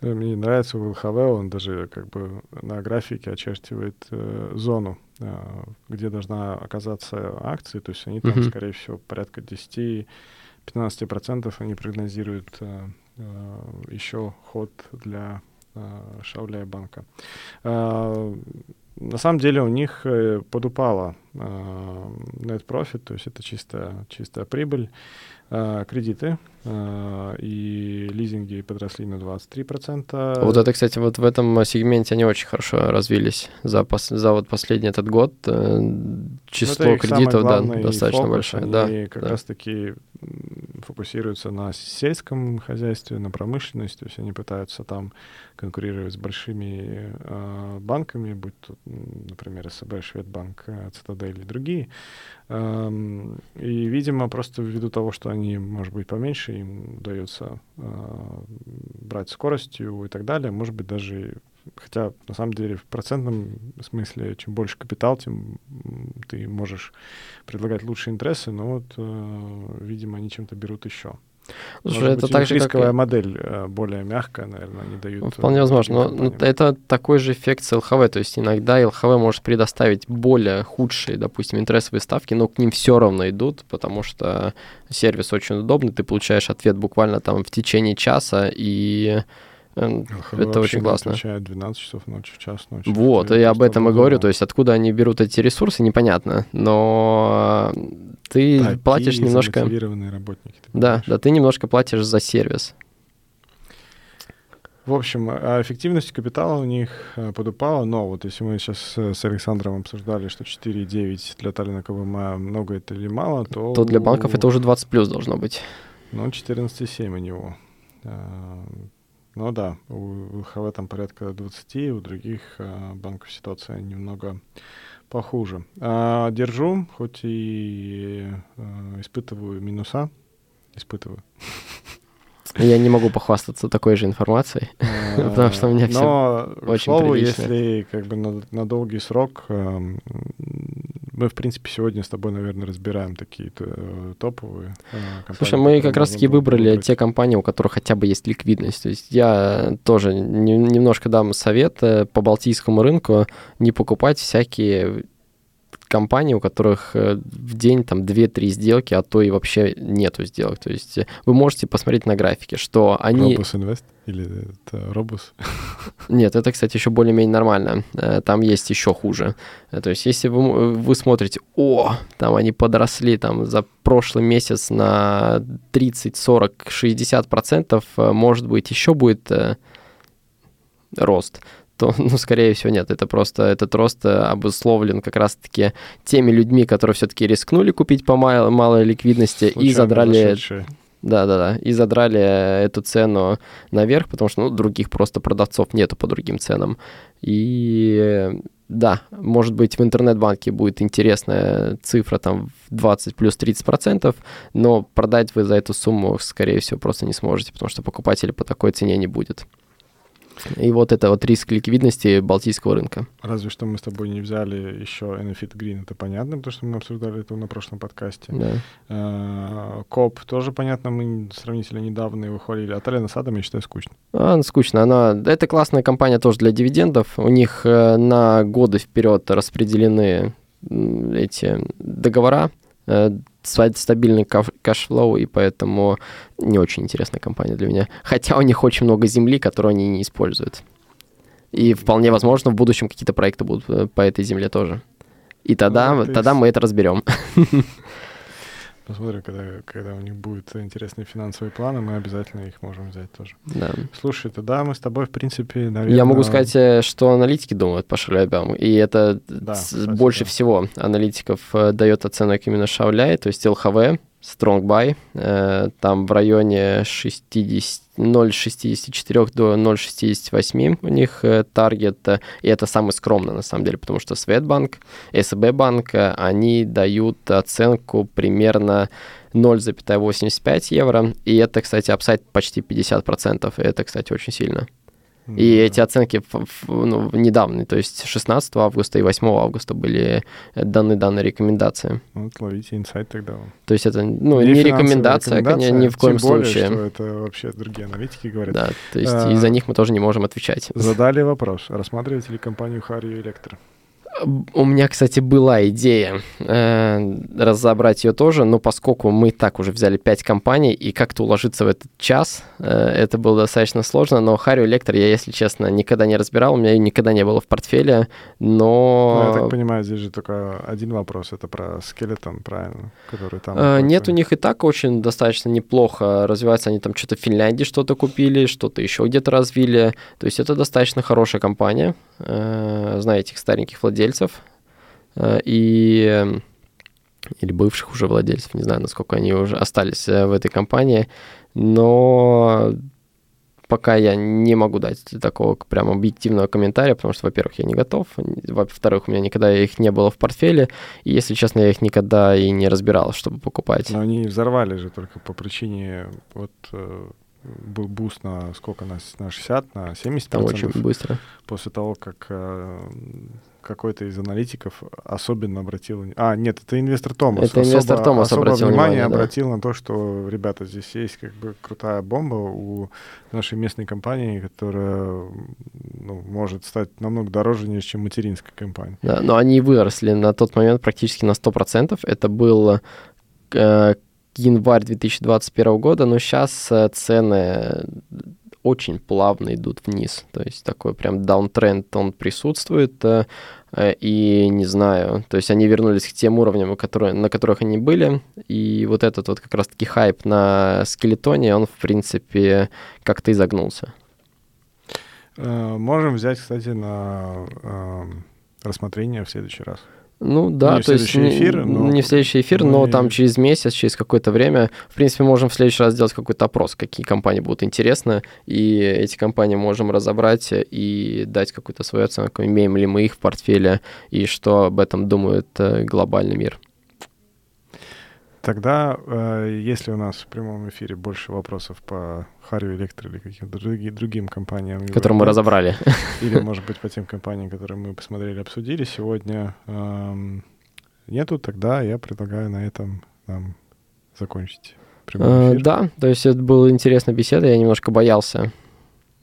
[SPEAKER 2] Мне нравится ЛХВ, он даже как бы на графике очерчивает э, зону, э, где должна оказаться акции, то есть они там, mm-hmm. скорее всего, порядка 10-15% они прогнозируют э, э, еще ход для э, Шауляя банка. Э, на самом деле у них э, подупала э, net profit, то есть это чистая, чистая прибыль. Э, кредиты э, и лизинги подросли на 23%.
[SPEAKER 3] Вот это, кстати, вот в этом сегменте они очень хорошо развились за, пос, за вот последний этот год. Э, число ну, кредитов да, достаточно фокус, большое.
[SPEAKER 2] Они
[SPEAKER 3] да,
[SPEAKER 2] как
[SPEAKER 3] да.
[SPEAKER 2] раз-таки фокусируются на сельском хозяйстве, на промышленности, то есть они пытаются там конкурировать с большими э, банками, будь то, например, СБ, Шведбанк, Цитадель и другие. Эм, и, видимо, просто ввиду того, что они, может быть, поменьше, им удается э, брать скоростью и так далее, может быть, даже Хотя, на самом деле, в процентном смысле, чем больше капитал, тем ты можешь предлагать лучшие интересы, но вот, э, видимо, они чем-то берут еще.
[SPEAKER 3] Слушай, Может это быть, так же, как...
[SPEAKER 2] модель э, более мягкая, наверное, они дают...
[SPEAKER 3] Ну, вполне возможно, но это такой же эффект с ЛХВ, то есть иногда ЛХВ может предоставить более худшие, допустим, интересовые ставки, но к ним все равно идут, потому что сервис очень удобный, ты получаешь ответ буквально там в течение часа, и Эм, это очень классно.
[SPEAKER 2] Включает 12 часов ночи, в час ночи.
[SPEAKER 3] Вот, я об этом и говорю. То есть откуда они берут эти ресурсы, непонятно. Но ты Такие платишь немножко...
[SPEAKER 2] работники.
[SPEAKER 3] Да, да, ты немножко платишь за сервис.
[SPEAKER 2] В общем, а эффективность капитала у них э, подупала, но вот если мы сейчас с Александром обсуждали, что 4,9 для Таллина КВМ много это или мало, то...
[SPEAKER 3] То для банков это уже 20 плюс должно быть.
[SPEAKER 2] Ну, 14,7 у него. Э, ну да, у ХВ там порядка 20, у других а, банков ситуация немного похуже. А, держу, хоть и а, испытываю минуса. Испытываю.
[SPEAKER 3] Я не могу похвастаться такой же информацией, потому что у меня все очень
[SPEAKER 2] слову, если как бы на, на долгий срок мы, в принципе, сегодня с тобой, наверное, разбираем такие э, топовые
[SPEAKER 3] э, компании. Слушай, мы как раз-таки выбрали выбрать. те компании, у которых хотя бы есть ликвидность. То есть я тоже не, немножко дам совет э, по балтийскому рынку не покупать всякие компании, у которых э, в день там 2-3 сделки, а то и вообще нету сделок. То есть э, вы можете посмотреть на графике, что они...
[SPEAKER 2] Робус Инвест или это Робус?
[SPEAKER 3] Нет, это, кстати, еще более-менее нормально. Э, там есть еще хуже. То есть если вы, вы смотрите, о, там они подросли там за прошлый месяц на 30, 40, 60 процентов, может быть, еще будет рост то, ну, скорее всего, нет. Это просто, этот рост э, обусловлен как раз-таки теми людьми, которые все-таки рискнули купить по мал- малой ликвидности Случайно и задрали... Да-да-да, и задрали эту цену наверх, потому что, ну, других просто продавцов нету по другим ценам. И да, может быть, в интернет-банке будет интересная цифра, там, 20 плюс 30 процентов, но продать вы за эту сумму, скорее всего, просто не сможете, потому что покупателей по такой цене не будет. И вот это вот риск ликвидности балтийского рынка.
[SPEAKER 2] Разве что мы с тобой не взяли еще Enefit Green, это понятно, потому что мы обсуждали это на прошлом подкасте.
[SPEAKER 3] Да.
[SPEAKER 2] А, Коп тоже понятно, мы сравнительно недавно его хвалили. А Талена Садом, я считаю, скучно.
[SPEAKER 3] А, скучно. Она... Это классная компания тоже для дивидендов. У них э, на годы вперед распределены эти договора э, стабильный cash flow, и поэтому не очень интересная компания для меня. Хотя у них очень много земли, которую они не используют. И вполне возможно, в будущем какие-то проекты будут э, по этой земле тоже. И тогда, ну, тогда мы это разберем.
[SPEAKER 2] Посмотрим, когда, когда у них будут интересные финансовые планы, мы обязательно их можем взять тоже.
[SPEAKER 3] Да.
[SPEAKER 2] Слушай, тогда мы с тобой, в принципе, наверное...
[SPEAKER 3] Я могу сказать, э, что аналитики думают по Шауляй банк, и это да, больше да. всего аналитиков э, дает оценок именно Шауляй, то есть LHV, Strong Buy, э, там в районе 60, 0,64 до 0,68 у них э, target, э, и это самый скромный на самом деле, потому что Swedbank, SEB банк, они дают оценку примерно 0,85 евро, и это, кстати, upside почти 50%, и это, кстати, очень сильно. И эти оценки ну, недавние, то есть 16 августа и 8 августа были даны данные рекомендации.
[SPEAKER 2] Вот ловите инсайт тогда.
[SPEAKER 3] То есть это ну, не, не рекомендация, конечно, ни в коем
[SPEAKER 2] более,
[SPEAKER 3] случае.
[SPEAKER 2] что это вообще другие аналитики говорят.
[SPEAKER 3] Да, то есть а, из-за них мы тоже не можем отвечать.
[SPEAKER 2] Задали вопрос, рассматриваете ли компанию Харью Электро?
[SPEAKER 3] У меня, кстати, была идея э, разобрать ее тоже, но поскольку мы так уже взяли 5 компаний, и как-то уложиться в этот час, э, это было достаточно сложно, но Харю Электор я, если честно, никогда не разбирал, у меня ее никогда не было в портфеле, но...
[SPEAKER 2] Ну, я так понимаю, здесь же только один вопрос, это про скелетон, правильно, который там...
[SPEAKER 3] Э, нет, у них и так очень достаточно неплохо развивается, они там что-то в Финляндии что-то купили, что-то еще где-то развили, то есть это достаточно хорошая компания, э, знаете, этих стареньких владельцев, владельцев э, и или бывших уже владельцев, не знаю, насколько они уже остались э, в этой компании, но пока я не могу дать такого прям объективного комментария, потому что, во-первых, я не готов, во-вторых, у меня никогда их не было в портфеле, и, если честно, я их никогда и не разбирал, чтобы покупать.
[SPEAKER 2] Но они взорвали же только по причине вот э, был boost на сколько, на, на 60, на 70
[SPEAKER 3] Там очень быстро.
[SPEAKER 2] После того, как э, какой-то из аналитиков особенно обратил... А, нет, это инвестор Томас.
[SPEAKER 3] Это инвестор особо, Томас
[SPEAKER 2] особо
[SPEAKER 3] обратил
[SPEAKER 2] внимание,
[SPEAKER 3] внимание,
[SPEAKER 2] да. обратил на то, что, ребята, здесь есть как бы крутая бомба у нашей местной компании, которая ну, может стать намного дороже, чем материнская компания.
[SPEAKER 3] Да, но они выросли на тот момент практически на 100%. Это был э, январь 2021 года, но сейчас э, цены очень плавно идут вниз. То есть такой прям даунтренд, он присутствует. Э, и не знаю, то есть они вернулись к тем уровням, которые, на которых они были. И вот этот вот как раз-таки хайп на скелетоне, он, в принципе, как-то изогнулся.
[SPEAKER 2] Э, можем взять, кстати, на рассмотрение в следующий раз.
[SPEAKER 3] Ну да,
[SPEAKER 2] не
[SPEAKER 3] то есть
[SPEAKER 2] эфир,
[SPEAKER 3] не, но... не в следующий эфир, но, но и... там через месяц, через какое-то время, в принципе, можем в следующий раз сделать какой-то опрос, какие компании будут интересны, и эти компании можем разобрать и дать какую-то свою оценку, имеем ли мы их в портфеле, и что об этом думает э, глобальный мир.
[SPEAKER 2] Тогда, э, если у нас в прямом эфире больше вопросов по Харю Электро или каким-то другим, другим компаниям...
[SPEAKER 3] Которые мы разобрали.
[SPEAKER 2] Или, может быть, по тем компаниям, которые мы посмотрели, обсудили сегодня, эм, нету, тогда я предлагаю на этом нам закончить
[SPEAKER 3] эфир. Да, то есть это была интересная беседа, я немножко боялся,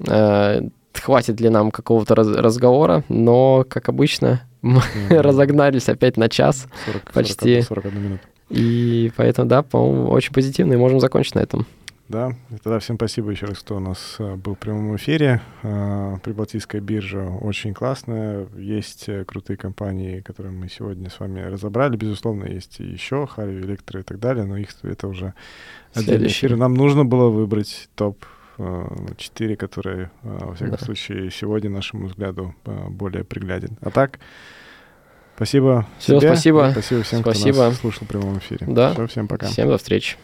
[SPEAKER 3] э, хватит ли нам какого-то раз разговора, но, как обычно, мы разогнались опять на час 40, почти.
[SPEAKER 2] 40, 41 минут.
[SPEAKER 3] И поэтому, да, по-моему, очень позитивно, и можем закончить на этом.
[SPEAKER 2] Да, и тогда всем спасибо еще раз, кто у нас э, был в прямом эфире. Э, Прибалтийская биржа очень классная. Есть э, крутые компании, которые мы сегодня с вами разобрали. Безусловно, есть еще Харри, Электро и так далее, но их это уже отдельный эфир. Нам нужно было выбрать топ 4, которые, во всяком да. случае, сегодня, нашему взгляду, более пригляден. А так, Спасибо.
[SPEAKER 3] Все,
[SPEAKER 2] тебе.
[SPEAKER 3] спасибо.
[SPEAKER 2] Спасибо всем,
[SPEAKER 3] спасибо.
[SPEAKER 2] кто нас слушал в прямом эфире.
[SPEAKER 3] Да.
[SPEAKER 2] Все, всем пока.
[SPEAKER 3] Всем до встречи.